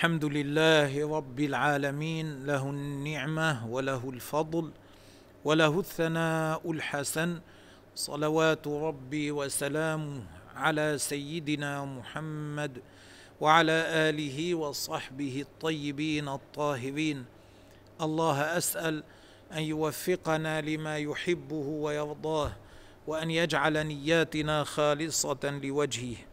الحمد لله رب العالمين له النعمة وله الفضل وله الثناء الحسن. صلوات ربي وسلامه على سيدنا محمد وعلى آله وصحبه الطيبين الطاهرين. الله أسأل أن يوفقنا لما يحبه ويرضاه وأن يجعل نياتنا خالصة لوجهه.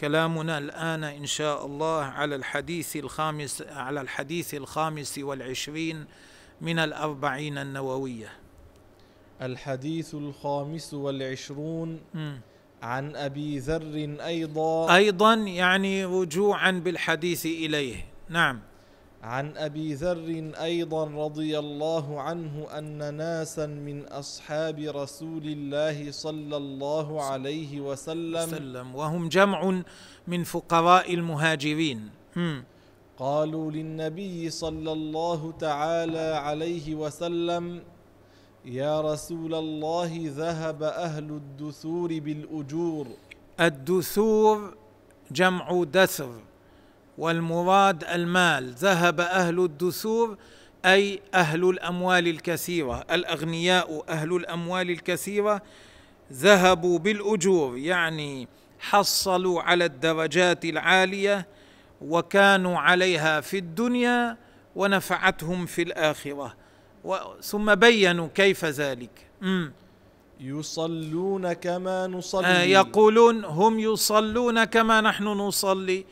كلامنا الآن إن شاء الله على الحديث الخامس على الحديث الخامس والعشرين من الأربعين النووية. الحديث الخامس والعشرون مم. عن أبي ذر أيضا. أيضا يعني رجوعا بالحديث إليه. نعم. عن أبي ذر أيضا رضي الله عنه أن ناسا من أصحاب رسول الله صلى الله عليه وسلم سلم وهم جمع من فقراء المهاجرين. قالوا للنبي صلى الله تعالى عليه وسلم يا رسول الله ذهب أهل الدثور بالأجور. الدثور جمع دثر. والمراد المال. ذهب أهل الدثور أي أهل الأموال الكثيرة. الأغنياء أهل الأموال الكثيرة ذهبوا بالأجور يعني حصلوا على الدرجات العالية وكانوا عليها في الدنيا ونفعتهم في الآخرة. ثم بينوا كيف ذلك. مم. يصلون كما نصلي. آه، يقولون هم يصلون كما نحن نصلي.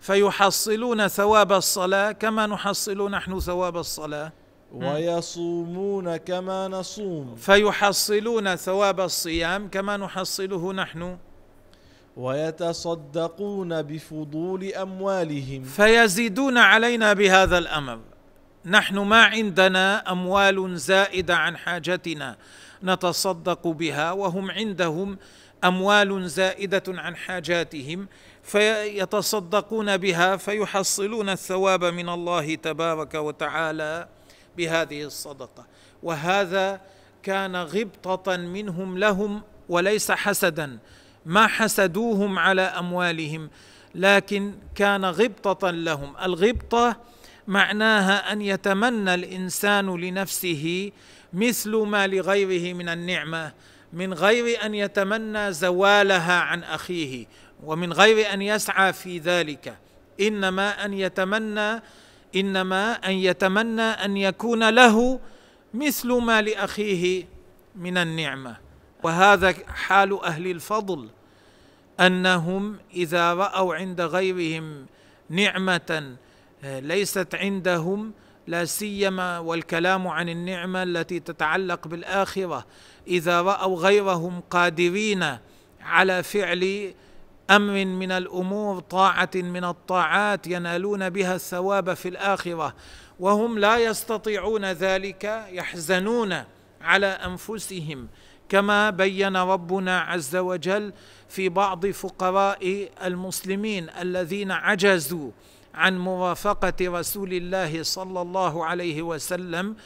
فيحصلون ثواب الصلاة كما نحصل نحن ثواب الصلاة. ويصومون كما نصوم. فيحصلون ثواب الصيام كما نحصله نحن. ويتصدقون بفضول أموالهم. فيزيدون علينا بهذا الأمر. نحن ما عندنا أموال زائدة عن حاجتنا. نتصدق بها وهم عندهم أموال زائدة عن حاجاتهم فيتصدقون بها فيحصلون الثواب من الله تبارك وتعالى بهذه الصدقة. وهذا كان غبطة منهم لهم وليس حسدا ما حسدوهم على أموالهم لكن كان غبطة لهم. الغبطة معناها أن يتمنى الإنسان لنفسه مثل ما لغيره من النعمة من غير أن يتمنى زوالها عن أخيه ومن غير أن يسعى في ذلك. إنما أن يتمنى إنما أن يتمنى أن يكون له مثل ما لأخيه من النعمة. وهذا حال أهل الفضل أنهم إذا رأوا عند غيرهم نعمة ليست عندهم لا سيما والكلام عن النعمة التي تتعلق بالآخرة. إذا رأوا غيرهم قادرين على فعل أمر من الأمور طاعة من الطاعات ينالون بها الثواب في الآخرة. وهم لا يستطيعون ذلك يحزنون على أنفسهم. كما بين ربنا عز وجل في بعض فقراء المسلمين الذين عجزوا عن مرافقه رسول الله صلى الله عليه وسلم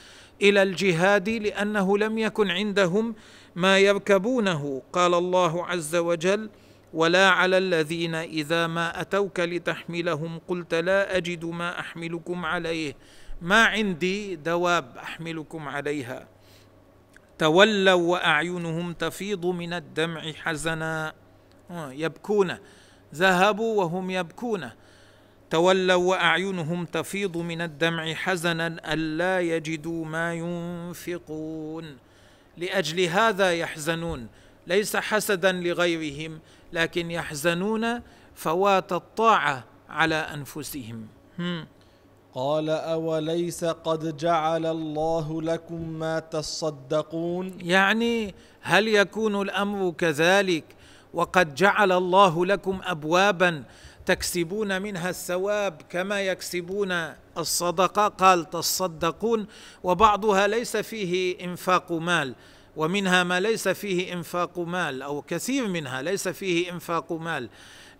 إلى الجهاد لأنه لم يكن عندهم ما يركبونه. قال الله عز وجل ولا على الذين إذا ما أتوك لتحملهم قلت لا أجد ما أحملكم عليه. ما عندي دواب أحملكم عليها. تولوا وأعينهم تفيض من الدمع حزنا. آه، يبكون. ذهبوا وهم يبكون. تولوا وأعينهم تفيض من الدمع حزنا ألا يجدوا ما ينفقون. لأجل هذا يحزنون ليس حسدا لغيرهم لكن يحزنون فوات الطاعة على أنفسهم. هم. قال أوليس قد جعل الله لكم ما تصدقون؟ يعني هل يكون الأمر كذلك وقد جعل الله لكم ابوابا تكسبون منها الثواب كما يكسبون الصدقة؟ قال تصدقون وبعضها ليس فيه إنفاق مال ومنها ما ليس فيه إنفاق مال أو كثير منها ليس فيه إنفاق مال.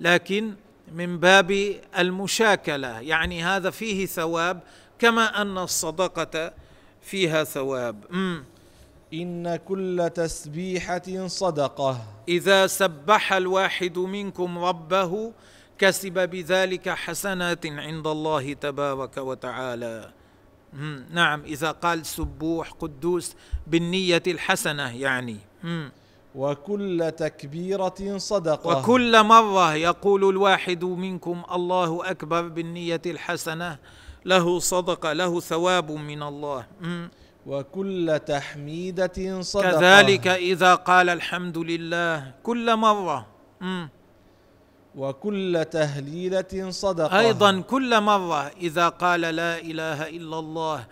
لكن من باب المشاكلة يعني هذا فيه ثواب كما أن الصدقة فيها ثواب. مم. إن كل تسبيحة صدقة. إذا سبح الواحد منكم ربه كسب بذلك حسنات عند الله تبارك وتعالى. نعم إذا قال سبوح قدوس بالنية الحسنة يعني. وكل تكبيرة صدقة. وكل مرة يقول الواحد منكم الله أكبر بالنية الحسنة له صدقة له ثواب من الله. وكل تحميدة صدقة. كذلك إذا قال الحمد لله كل مرة. وكل تهليلة صدقة. أيضا كل مرة إذا قال لا إله إلا الله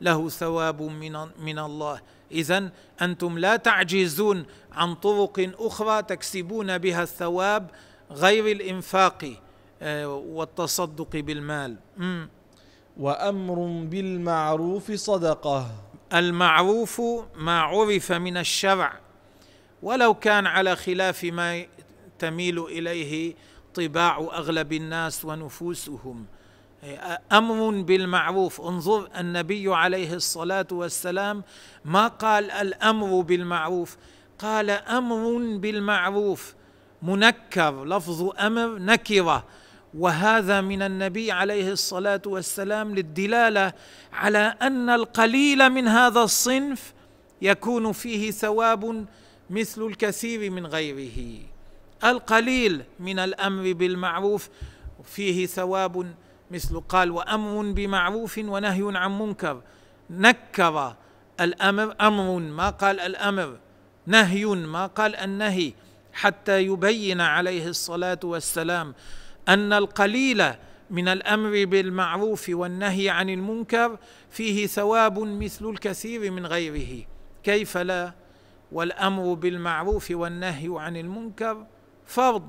له ثواب من من الله. إذا أنتم لا تعجزون عن طرق أخرى تكسبون بها الثواب غير الإنفاق آه، والتصدق بالمال. وأمر بالمعروف صدقة. المعروف ما عرف من الشرع. ولو كان على خلاف ما تميل إليه طباع أغلب الناس ونفوسهم. أمر بالمعروف. انظر النبي عليه الصلاة والسلام ما قال الأمر بالمعروف؟ قال أمر بالمعروف. منكر لفظ أمر نكرة. وهذا من النبي عليه الصلاة والسلام للدلالة على أن القليل من هذا الصنف يكون فيه ثواب مثل الكثير من غيره. القليل من الأمر بالمعروف فيه ثواب مثل قال وأمر بمعروف ونهي عن منكر. نكر الأمر أمر ما قال الأمر. نهي ما قال النهي. حتى يبين عليه الصلاة والسلام أن القليل من الأمر بالمعروف والنهي عن المنكر فيه ثواب مثل الكثير من غيره. كيف لا؟ والأمر بالمعروف والنهي عن المنكر فرض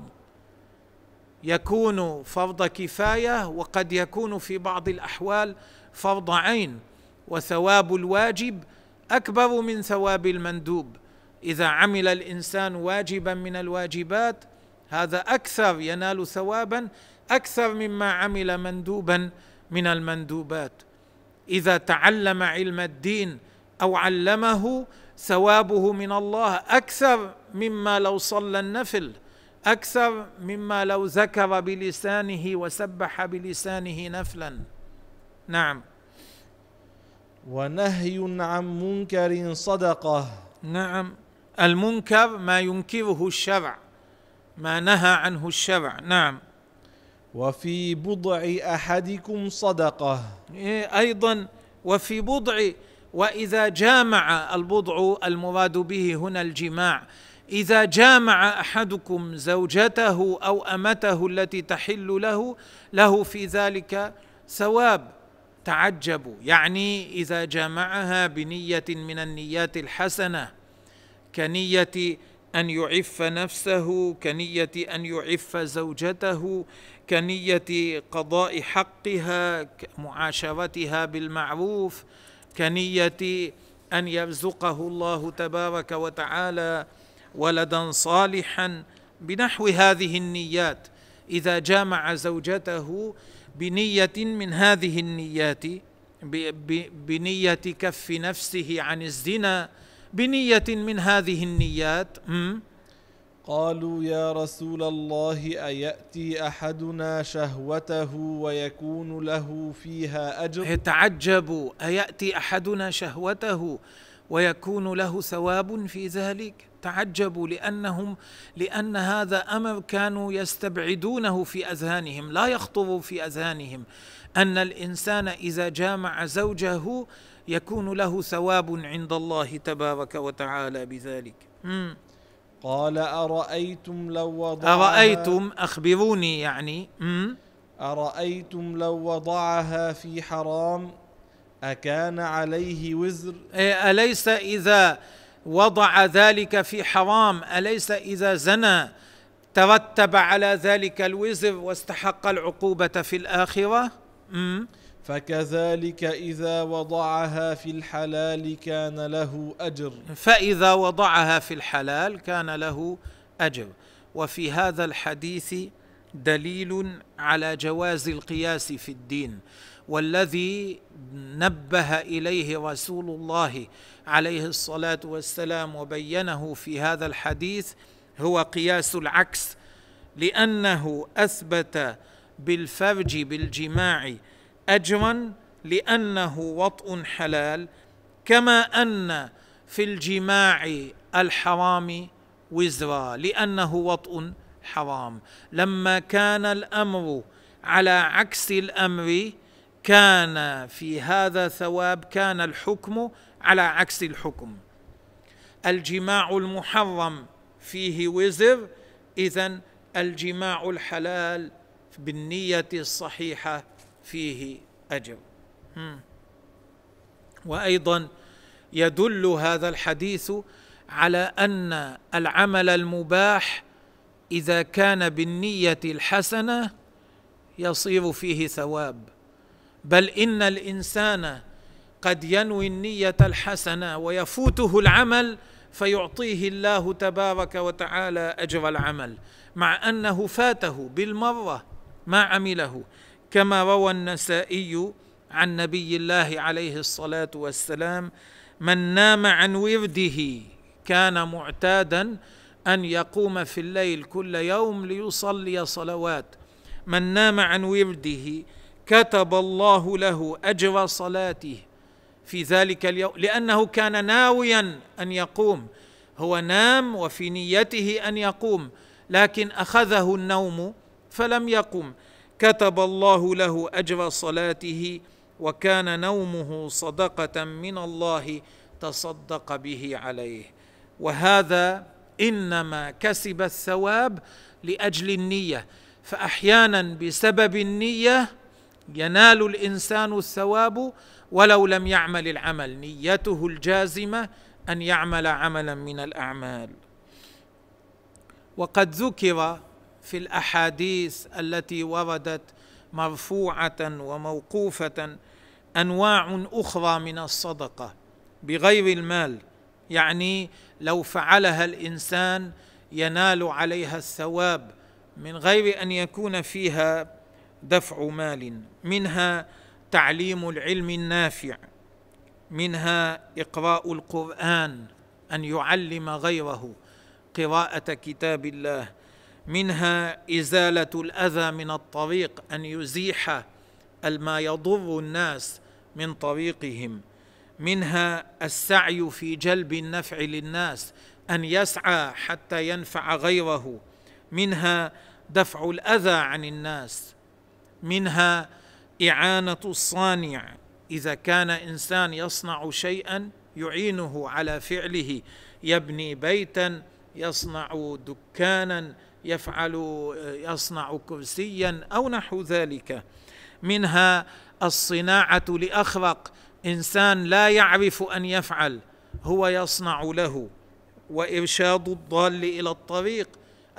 يكون فرض كفاية وقد يكون في بعض الأحوال فرض عين وثواب الواجب أكبر من ثواب المندوب. إذا عمل الإنسان واجبا من الواجبات هذا أكثر ينال ثوابا أكثر مما عمل مندوبا من المندوبات. إذا تعلم علم الدين أو علمه ثوابه من الله أكثر مما لو صلى النفل. أكثر مما لو ذكر بلسانه وسبح بلسانه نفلا. نعم. ونهي عن منكر صدقة. نعم. المنكر ما ينكره الشرع ما نهى عنه الشرع. نعم. وفي بضع أحدكم صدقة. إيه، أيضا وفي بضع وإذا جامع البضع المراد به هنا الجماع. إذا جامع أحدكم زوجته أو أمته التي تحل له له في ذلك ثواب. تعجبوا. يعني إذا جامعها بنية من النيات الحسنة كنية أن يعف نفسه كنية أن يعف زوجته كنية قضاء حقها معاشرتها بالمعروف كنية أن يرزقه الله تبارك وتعالى ولدا صالحا بنحو هذه النيات. إذا جامع زوجته بنية من هذه النيات بنية كف نفسه عن الزنا بنية من هذه النيات قالوا يا رسول الله أيأتي أحدنا شهوته ويكون له فيها أجر؟ تعجبوا أيأتي أحدنا شهوته ويكون له ثواب في ذلك؟ تعجبوا لأنهم لأن هذا أمر كانوا يستبعدونه في أذهانهم لا يخطر في أذهانهم. أن الإنسان إذا جامع زوجه يكون له ثواب عند الله تبارك وتعالى بذلك. مم. قال أرأيتم لو وضعها أرأيتم؟ أخبروني يعني. مم. أرأيتم لو وضعها في حرام أكان عليه وزر؟ إيه، أليس إذا وضع ذلك في حرام. أليس إذا زنى ترتب على ذلك الوزر واستحق العقوبة في الآخرة؟ مم. فكذلك إذا وضعها في الحلال كان له أجر. فإذا وضعها في الحلال كان له أجر. وفي هذا الحديث دليل على جواز القياس في الدين. والذي نبه إليه رسول الله عليه الصلاة والسلام وبينه في هذا الحديث هو قياس العكس لأنه أثبت بالفرج بالجماع اجرا لأنه وطء حلال كما أن في الجماع الحرام وزرا لأنه وطء حرام. لما كان الأمر على عكس الأمر كان في هذا ثواب كان الحكم على عكس الحكم. الجماع المحرم فيه وزر اذا الجماع الحلال بالنية الصحيحة فيه أجر. وأيضا يدل هذا الحديث على أن العمل المباح إذا كان بالنية الحسنة يصير فيه ثواب. بل إن الإنسان قد ينوي النية الحسنة ويفوته العمل فيعطيه الله تبارك وتعالى أجر العمل مع أنه فاته بالمرة ما عمله كما روى النسائي عن نبي الله عليه الصلاة والسلام من نام عن ورده كان معتادا أن يقوم في الليل كل يوم ليصلي صلوات من نام عن ورده كتب الله له أجر صلاته في ذلك اليوم لأنه كان ناويا أن يقوم هو نام وفي نيته أن يقوم لكن أخذه النوم فلم يقم. كتب الله له أجر صلاته وكان نومه صدقة من الله تصدق به عليه. وهذا إنما كسب الثواب لأجل النية فاحيانا بسبب النية ينال الإنسان الثواب ولو لم يعمل العمل. نيته الجازمة أن يعمل عملا من الأعمال. وقد ذكر في الأحاديث التي وردت مرفوعة وموقوفة أنواع أخرى من الصدقة بغير المال. يعني لو فعلها الإنسان ينال عليها الثواب من غير أن يكون فيها دفع مال. منها تعليم العلم النافع. منها إقراء القرآن أن يعلم غيره. قراءة كتاب الله. منها إزالة الأذى من الطريق أن يزيح ما يضر الناس من طريقهم. منها السعي في جلب النفع للناس أن يسعى حتى ينفع غيره. منها دفع الأذى عن الناس. منها إعانة الصانع. إذا كان إنسان يصنع شيئا يعينه على فعله. يبني بيتا يصنع دكانا يفعل يصنع كرسيا أو نحو ذلك. منها الصناعة لاخرق إنسان لا يعرف أن يفعل هو يصنع له. وإرشاد الضال إلى الطريق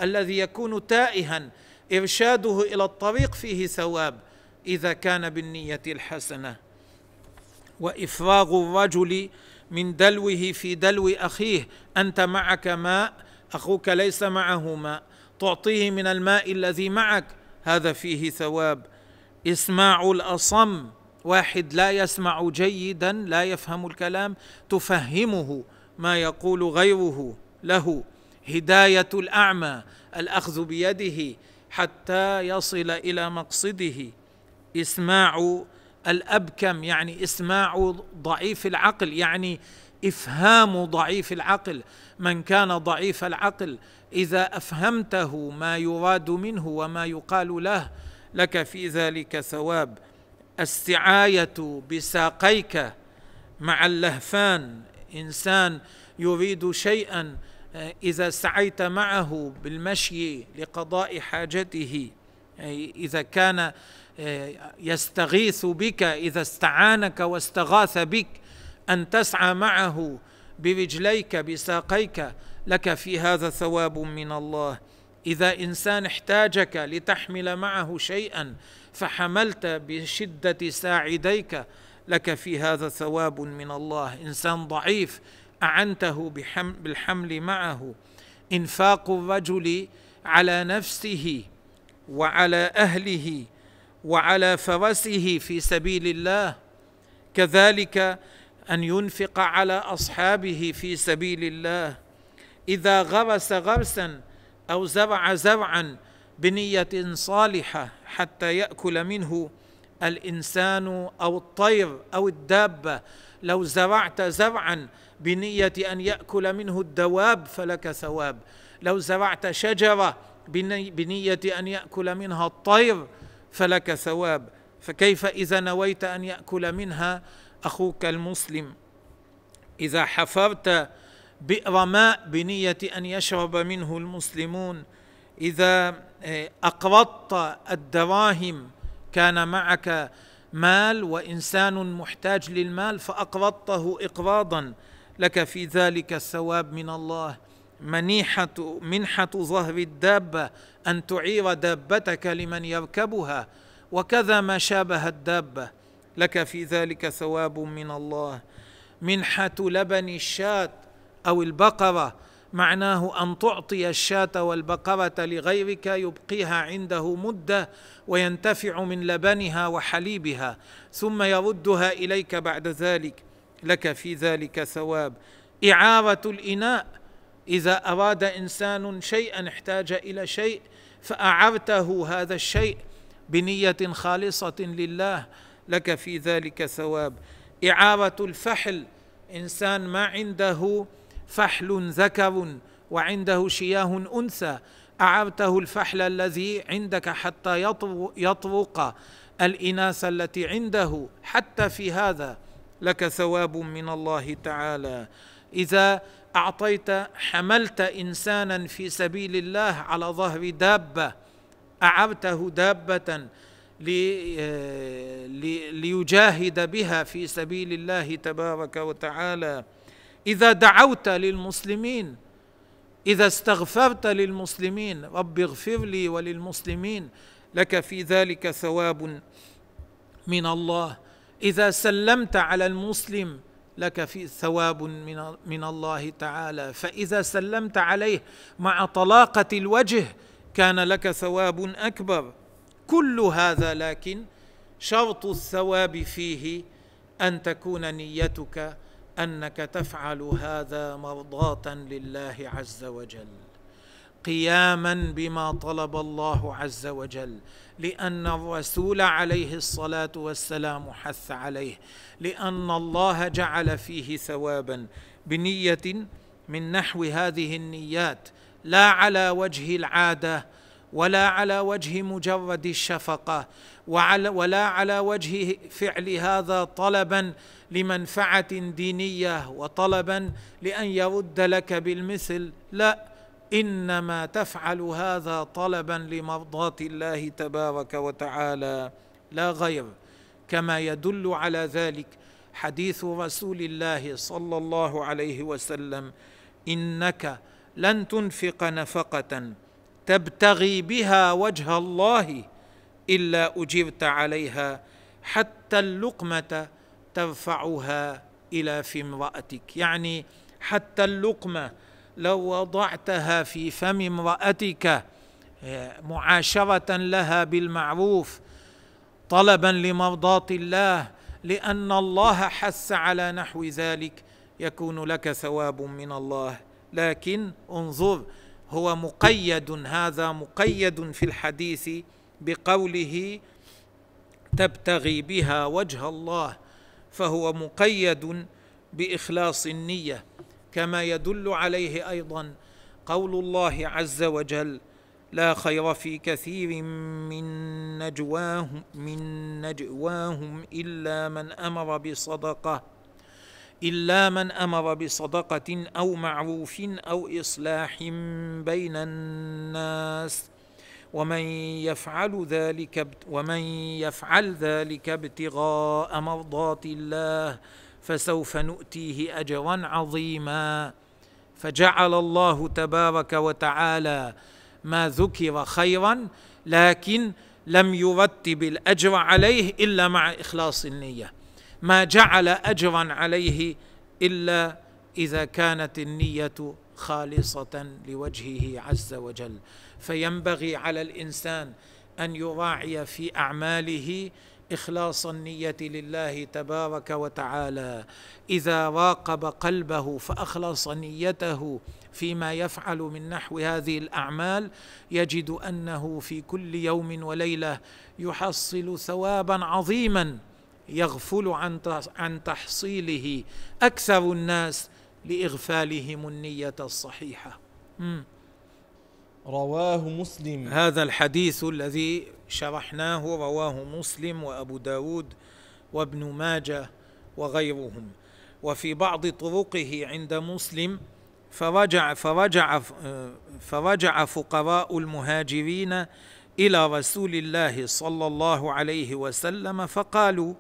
الذي يكون تائها. إرشاده إلى الطريق فيه ثواب إذا كان بالنية الحسنة. وإفراغ الرجل من دلوه في دلو أخيه أنت معك ماء أخوك ليس معه ماء. تعطيه من الماء الذي معك هذا فيه ثواب. إسماع الأصم واحد لا يسمع جيدا لا يفهم الكلام تفهمه ما يقول غيره له. هداية الأعمى الأخذ بيده حتى يصل إلى مقصده. إسماع الأبكم يعني إسماع ضعيف العقل يعني إفهام ضعيف العقل. من كان ضعيف العقل إذا أفهمته ما يراد منه وما يقال له لك في ذلك ثواب. السعاية بساقيك مع اللهفان إنسان يريد شيئا إذا سعيت معه بالمشي لقضاء حاجته إذا كان يستغيث بك إذا استعانك واستغاث بك أن تسعى معه برجليك بساقيك لك في هذا ثواب من الله. إذا إنسان احتاجك لتحمل معه شيئا فحملت بشدة ساعديك لك في هذا ثواب من الله. إنسان ضعيف أعنته بالحمل معه. إنفاق الرجل على نفسه وعلى أهله وعلى فرسه في سبيل الله كذلك أن ينفق على أصحابه في سبيل الله. إذا غرس غرسا أو زرع زرعا بنية صالحة حتى يأكل منه الإنسان أو الطير أو الدابة لو زرعت زرعا بنية أن يأكل منه الدواب فلك ثواب. لو زرعت شجرة بنية أن يأكل منها الطير فلك ثواب. فكيف إذا نويت أن يأكل منها؟ أخوك المسلم إذا حفرت بئر ماء بنية أن يشرب منه المسلمون. إذا آه، أقرضت الدراهم كان معك مال وإنسان محتاج للمال فأقرضته اقراضا. لك في ذلك الثواب من الله. منيحه منحة ظهر الدابة أن تعير دابتك لمن يركبها. وكذا ما شابه الدابة لك في ذلك ثواب من الله. منحة لبن الشاة أو البقرة معناه أن تعطي الشاة والبقرة لغيرك يبقيها عنده مدة وينتفع من لبنها وحليبها ثم يردها إليك بعد ذلك. لك في ذلك ثواب. إعارة الإناء إذا أراد إنسان شيئا احتاج إلى شيء فأعرته هذا الشيء بنية خالصة لله لك في ذلك ثواب. إعارة الفحل إنسان ما عنده فحل ذكر وعنده شياه أنثى أعرته الفحل الذي عندك حتى يطرق الإناث التي عنده حتى في هذا. لك ثواب من الله تعالى. إذا أعطيت حملت إنسانا في سبيل الله على ظهر دابة اعرته دابة ليجاهد بها في سبيل الله تبارك وتعالى. إذا دعوت للمسلمين إذا استغفرت للمسلمين رب اغفر لي وللمسلمين لك في ذلك ثواب من الله. إذا سلمت على المسلم لك في ثواب من من الله تعالى. فإذا سلمت عليه مع طلاقة الوجه كان لك ثواب أكبر. كل هذا لكن شرط الثواب فيه أن تكون نيتك أنك تفعل هذا مرضاة لله عز وجل. قياما بما طلب الله عز وجل لأن الرسول عليه الصلاة والسلام حث عليه لأن الله جعل فيه ثوابا بنية من نحو هذه النيات لا على وجه العادة ولا على وجه مجرد الشفقة ولا على وجه فعل هذا طلبا لمنفعة دينية وطلبا لأن يرد لك بالمثل لا. إنما تفعل هذا طلبا لمرضاة الله تبارك وتعالى. لا غير. كما يدل على ذلك حديث رسول الله صلى الله عليه وسلم. إنك لن تنفق نفقة تبتغي بها وجه الله إلا اجرت عليها حتى اللقمة ترفعها إلى في امرأتك. يعني حتى اللقمة لو وضعتها في فم امرأتك معاشرة لها بالمعروف طلبا لمرضاة الله لأن الله حث على نحو ذلك يكون لك ثواب من الله. لكن انظر هو مقيد هذا مقيد في الحديث بقوله تبتغي بها وجه الله فهو مقيد بإخلاص النية. كما يدل عليه أيضا قول الله عز وجل لا خير في كثير من نجواهم من نجواهم إلا من أمر بصدقة إلا من أمر بصدقة أو معروف أو إصلاح بين الناس ومن يفعل ذلك ومن يفعل ذلك ابتغاء مرضات الله فسوف نؤتيه أجرا عظيما. فجعل الله تبارك وتعالى ما ذكر خيرا لكن لم يرتب الأجر عليه إلا مع إخلاص النية. ما جعل أجرا عليه إلا إذا كانت النية خالصة لوجهه عز وجل. فينبغي على الإنسان أن يراعي في أعماله إخلاص النية لله تبارك وتعالى. إذا راقب قلبه فأخلص نيته فيما يفعل من نحو هذه الأعمال يجد أنه في كل يوم وليلة يحصل ثوابا عظيما يغفل عن تحصيله أكثر الناس لإغفالهم النية الصحيحة. رواه مسلم. هذا الحديث الذي شرحناه رواه مسلم وأبو داود وابن ماجه وغيرهم. وفي بعض طرقه عند مسلم فرجع فرجع فرجع فقراء المهاجرين إلى رسول الله صلى الله عليه وسلم فقالوا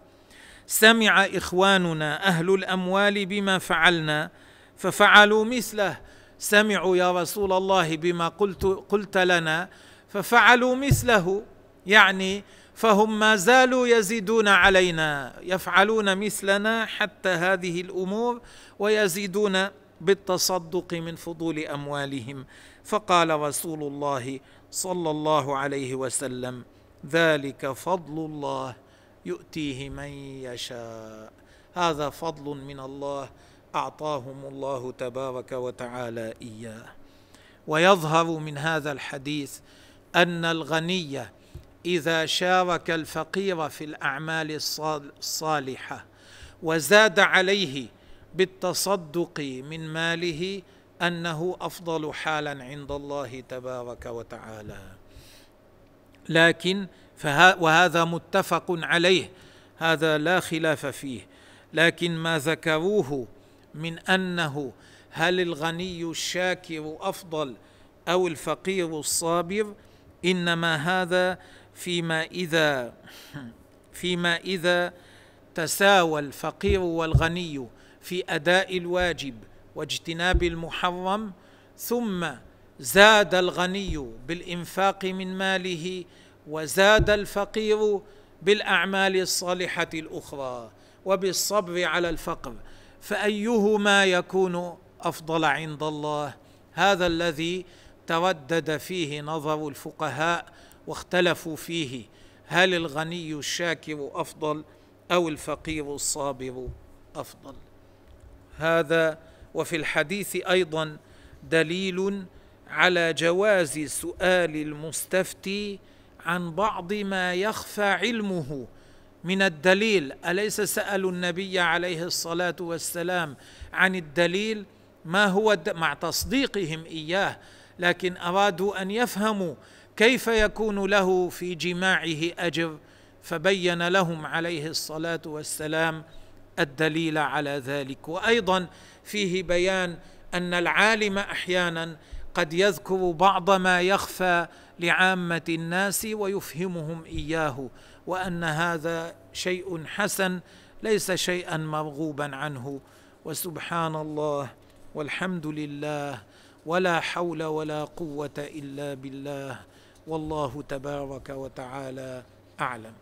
سمع إخواننا أهل الأموال بما فعلنا ففعلوا مثله سمعوا يا رسول الله بما قلت قلت لنا ففعلوا مثله. يعني فهم ما زالوا يزيدون علينا يفعلون مثلنا حتى هذه الأمور ويزيدون بالتصدق من فضول أموالهم. فقال رسول الله صلى الله عليه وسلم ذلك فضل الله يؤتيه من يشاء. هذا فضل من الله أعطاهم الله تبارك وتعالى إياه. ويظهر من هذا الحديث أن الغني إذا شارك الفقير في الأعمال الصالحة وزاد عليه بالتصدق من ماله أنه أفضل حالا عند الله تبارك وتعالى. لكن وهذا متفق عليه هذا لا خلاف فيه. لكن ما ذكروه من أنه هل الغني الشاكر أفضل أو الفقير الصابر؟ إنما هذا فيما إذا فيما إذا تساوى الفقير والغني في أداء الواجب واجتناب المحرم ثم زاد الغني بالإنفاق من ماله وزاد الفقير بالأعمال الصالحة الأخرى وبالصبر على الفقر. فأيهما يكون أفضل عند الله؟ هذا الذي تردد فيه نظر الفقهاء واختلفوا فيه. هل الغني الشاكر أفضل أو الفقير الصابر أفضل؟ هذا وفي الحديث أيضا دليل على جواز سؤال المستفتي عن بعض ما يخفى علمه. من الدليل أليس سألوا النبي عليه الصلاة والسلام عن الدليل؟ ما هو مع تصديقهم إياه لكن أرادوا أن يفهموا كيف يكون له في جماعة أجر فبين لهم عليه الصلاة والسلام الدليل على ذلك. وأيضا فيه بيان أن العالم أحيانا قد يذكر بعض ما يخفى لعامة الناس ويفهمهم إياه. وأن هذا شيء حسن ليس شيئا مرغوبا عنه. وسبحان الله والحمد لله ولا حول ولا قوة إلا بالله. والله تبارك وتعالى أعلم.